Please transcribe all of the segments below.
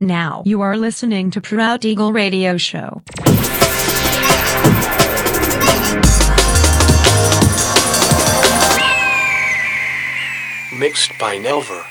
Now you are listening to Proud Eagle Radio Show. Mixed by Nelver.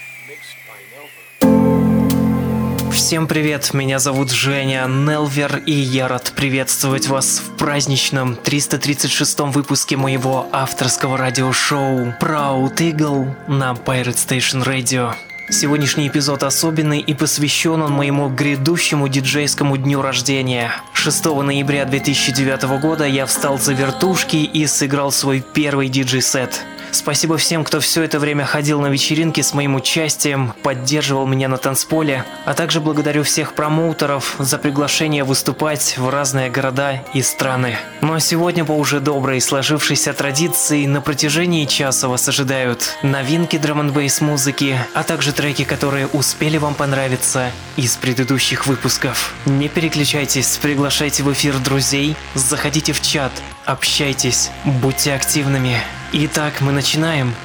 Всем привет, меня зовут Женя Нелвер, и я рад приветствовать вас в праздничном 336-м выпуске моего авторского радиошоу Proud Eagle на Pirate Station Radio. Сегодняшний эпизод особенный и посвящен он моему грядущему диджейскому дню рождения. 6 ноября 2009 года я встал за вертушки и сыграл свой первый диджей-сет. Спасибо всем, кто все это время ходил на вечеринки с моим участием, поддерживал меня на танцполе, а также благодарю всех промоутеров за приглашение выступать в разные города и страны. Ну а сегодня по уже доброй сложившейся традиции на протяжении часа вас ожидают новинки драм н музыки, а также треки, которые успели вам понравиться из предыдущих выпусков. Не переключайтесь, приглашайте в эфир друзей, заходите в чат, общайтесь, будьте активными. Итак, мы начинаем.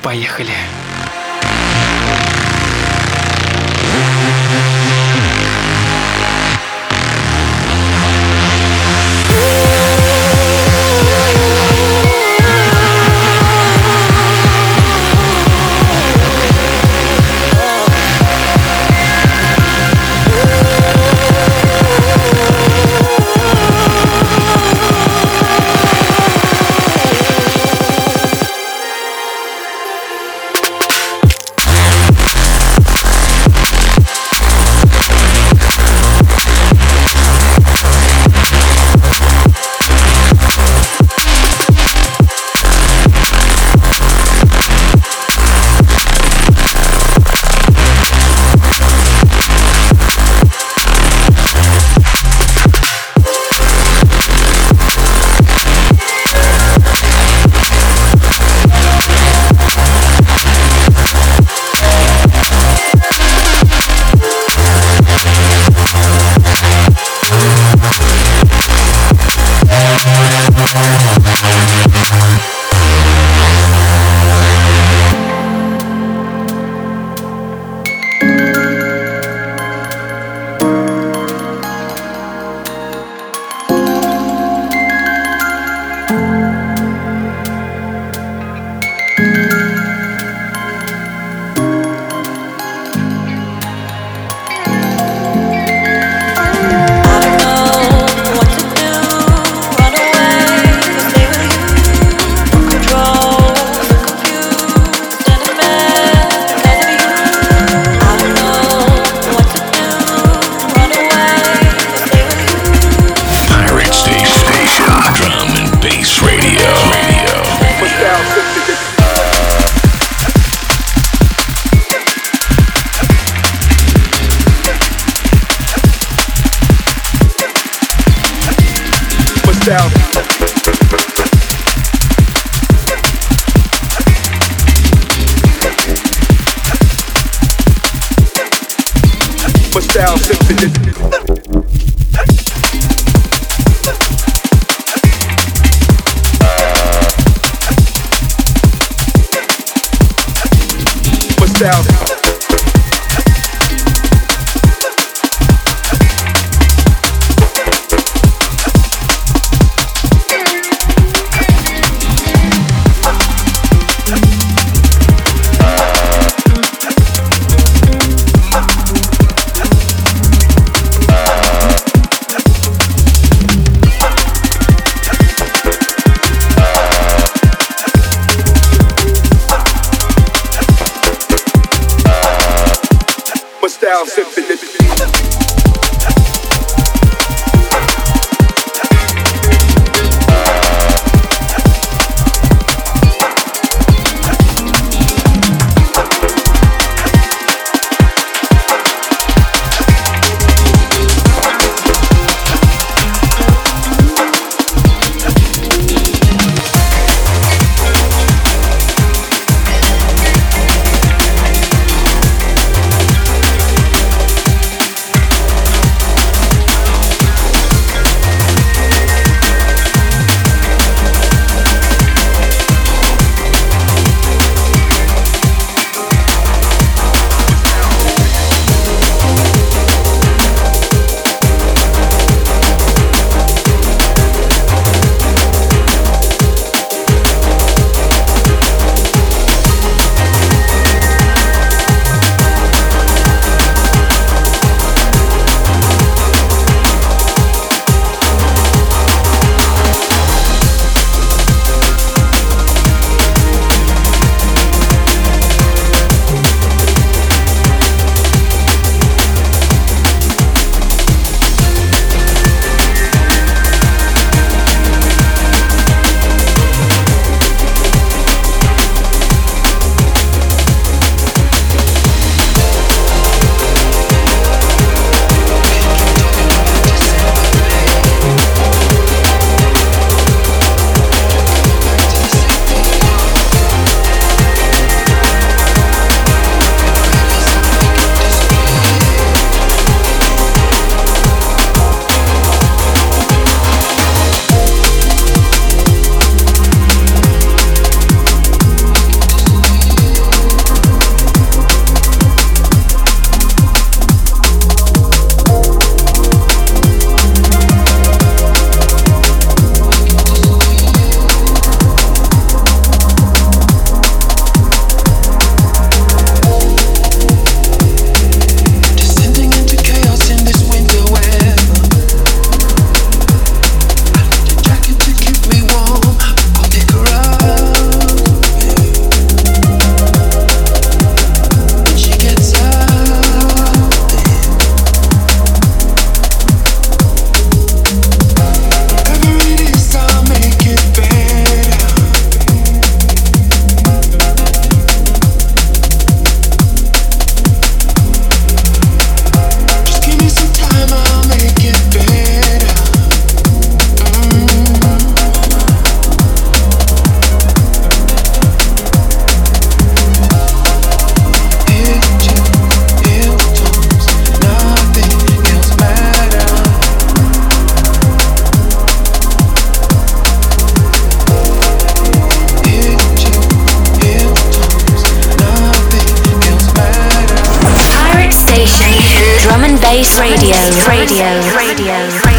Поехали. Pirate Bass Radio, Radio, Radio,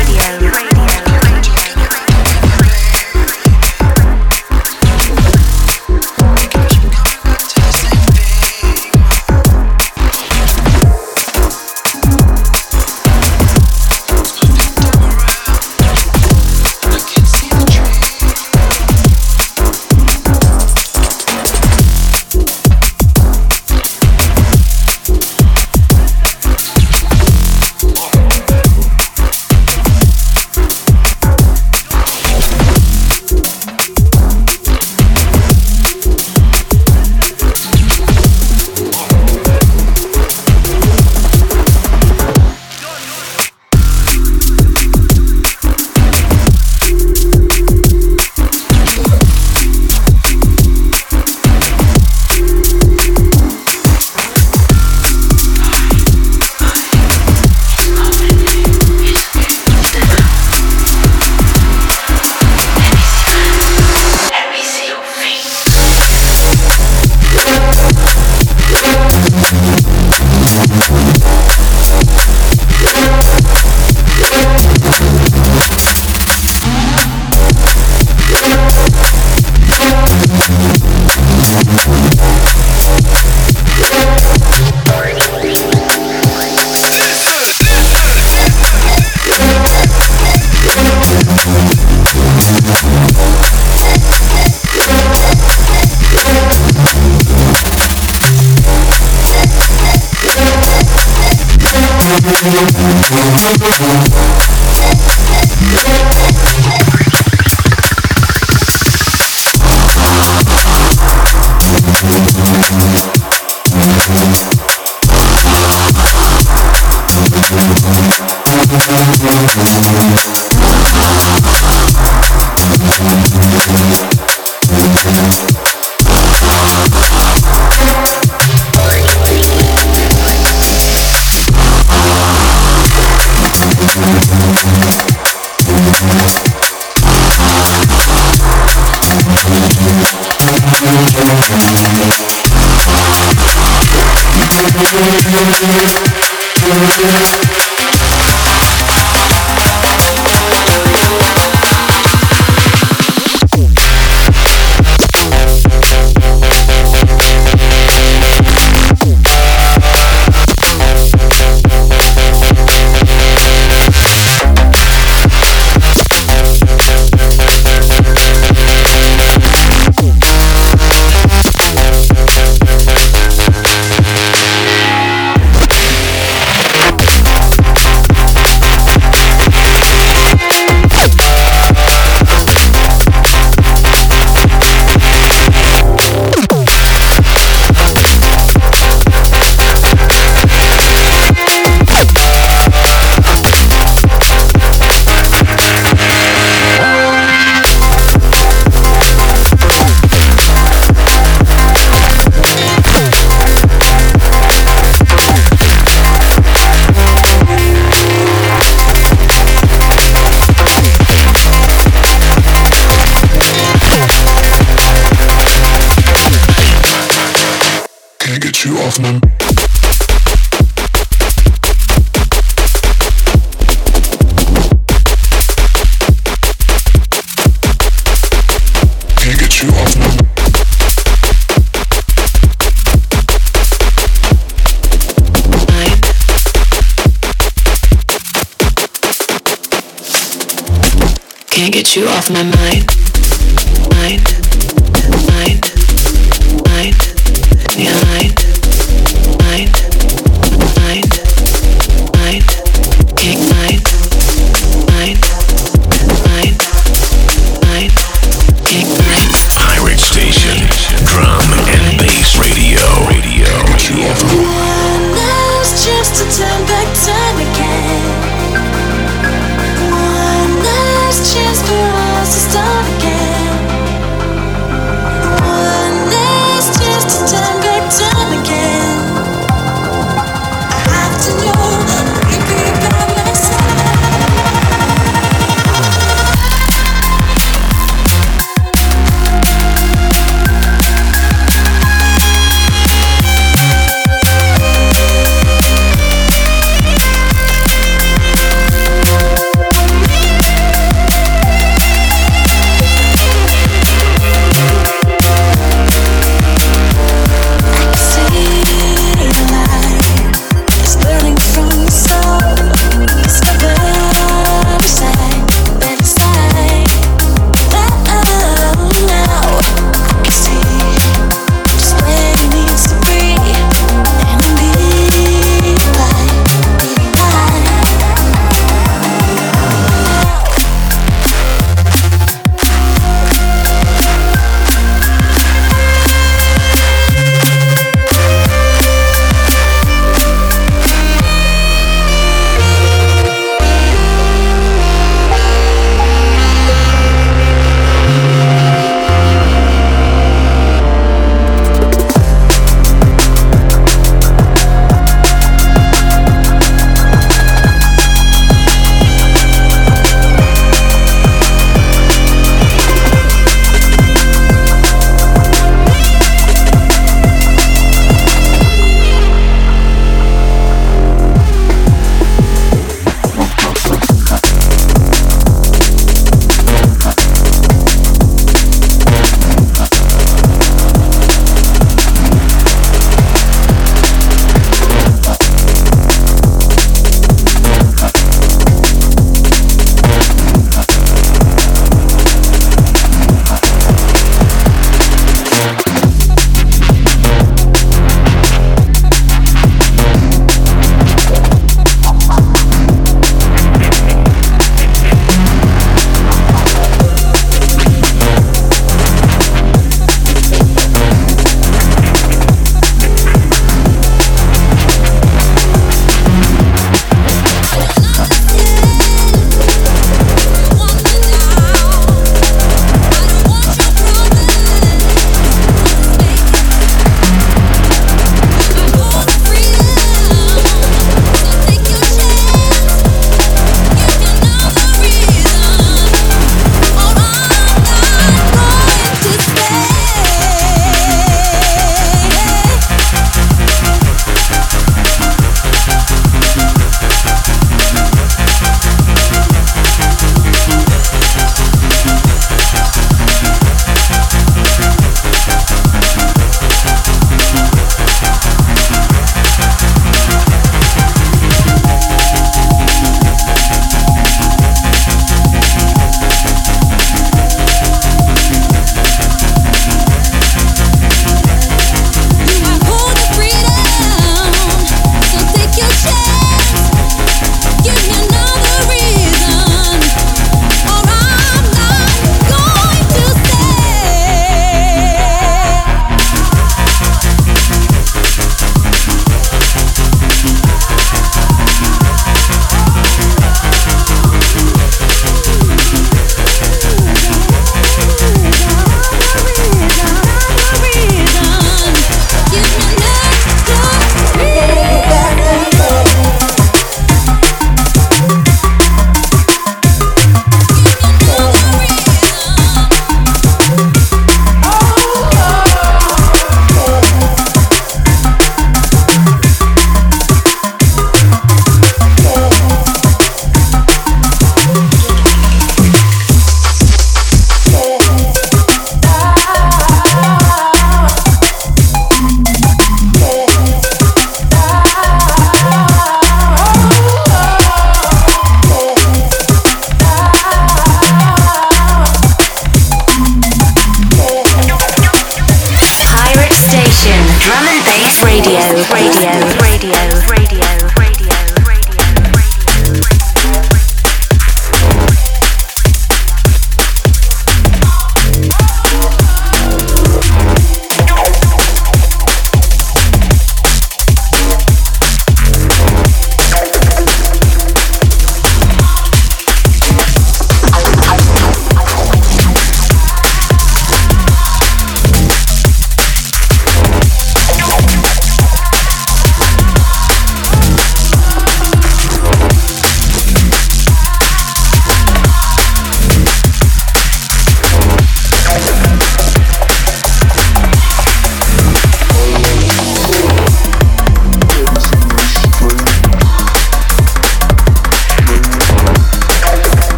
off my mind. Mind,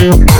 you.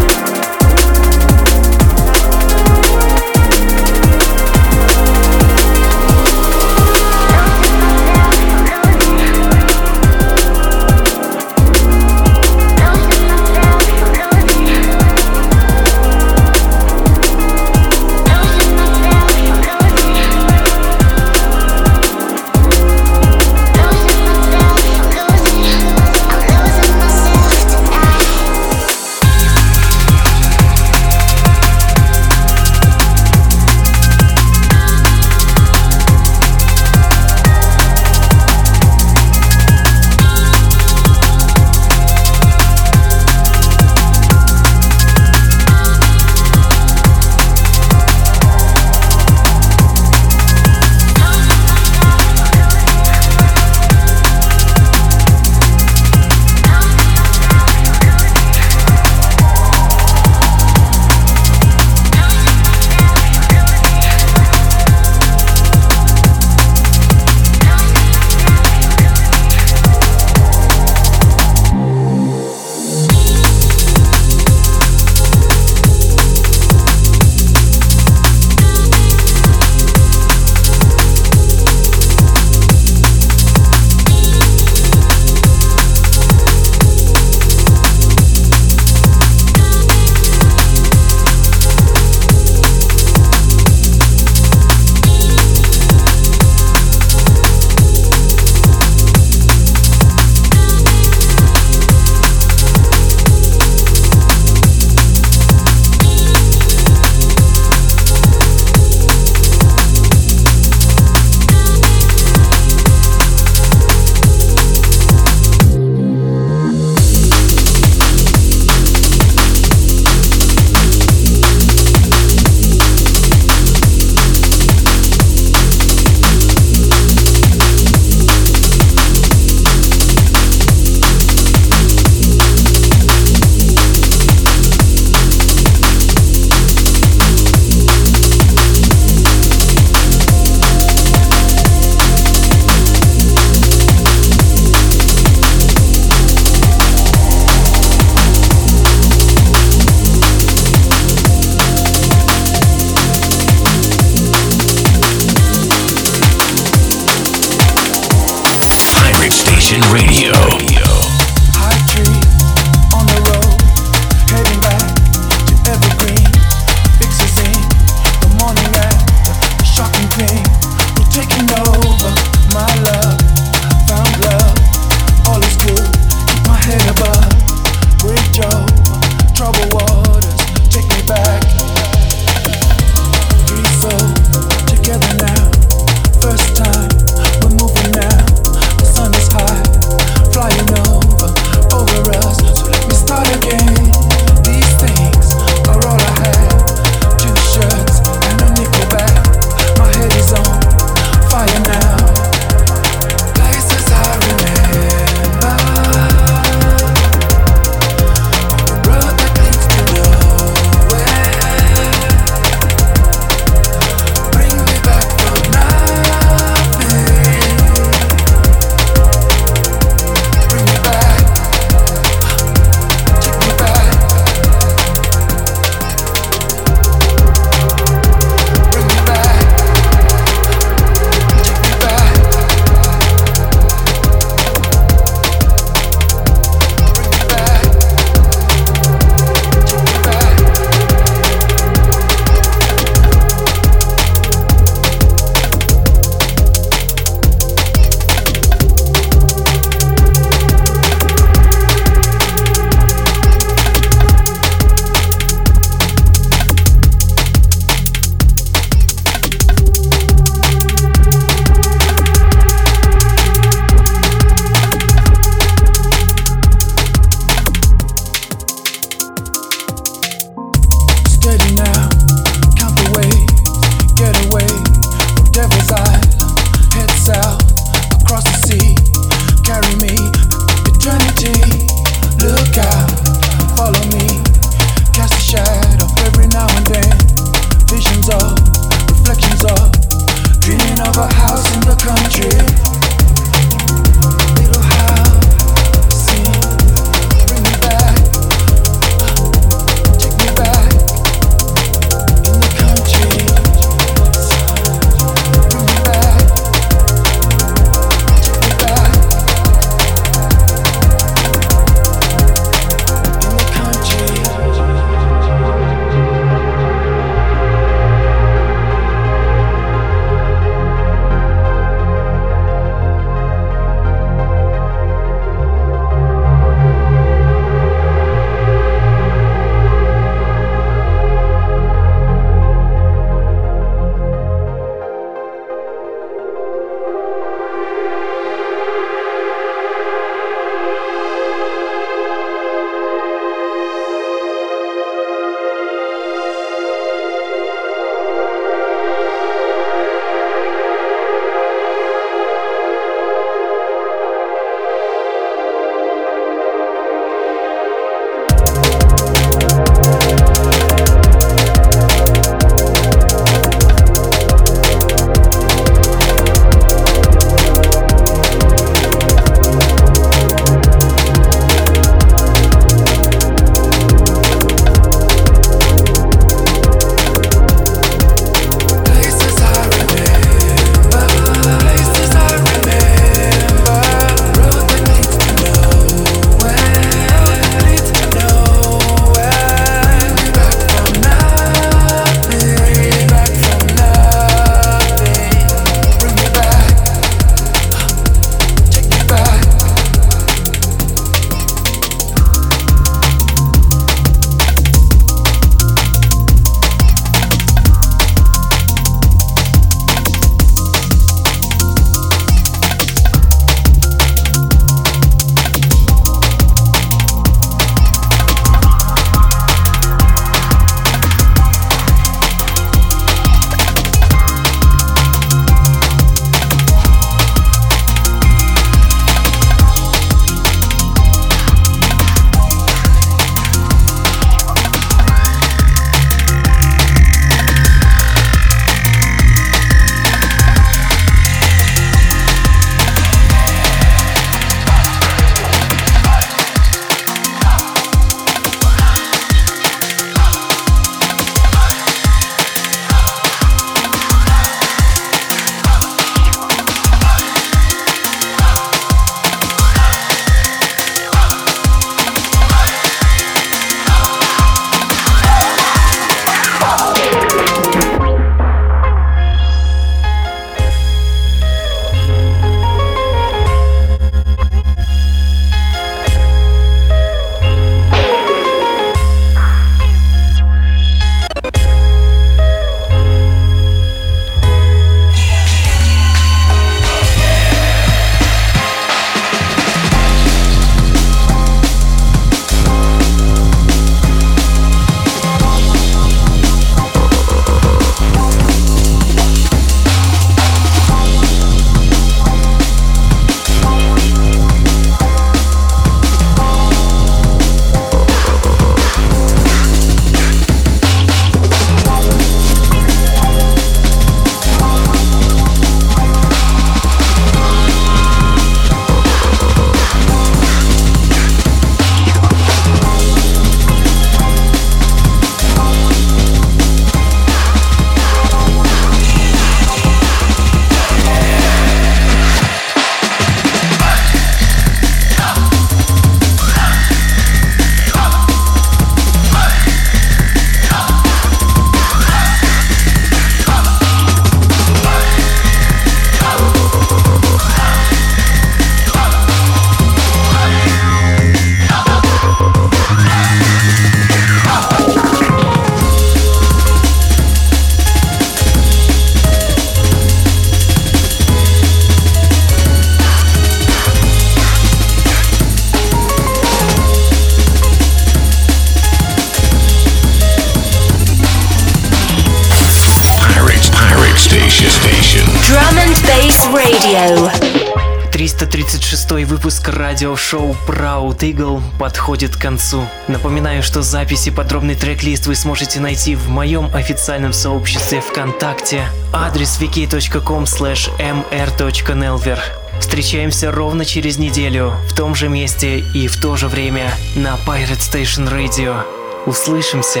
Радиошоу Proud Eagle подходит к концу. Напоминаю, что записи подробный трек-лист вы сможете найти в моем официальном сообществе ВКонтакте. Адрес wiki.com mr.nelver. Встречаемся ровно через неделю, в том же месте и в то же время на Pirate Station Radio. Услышимся!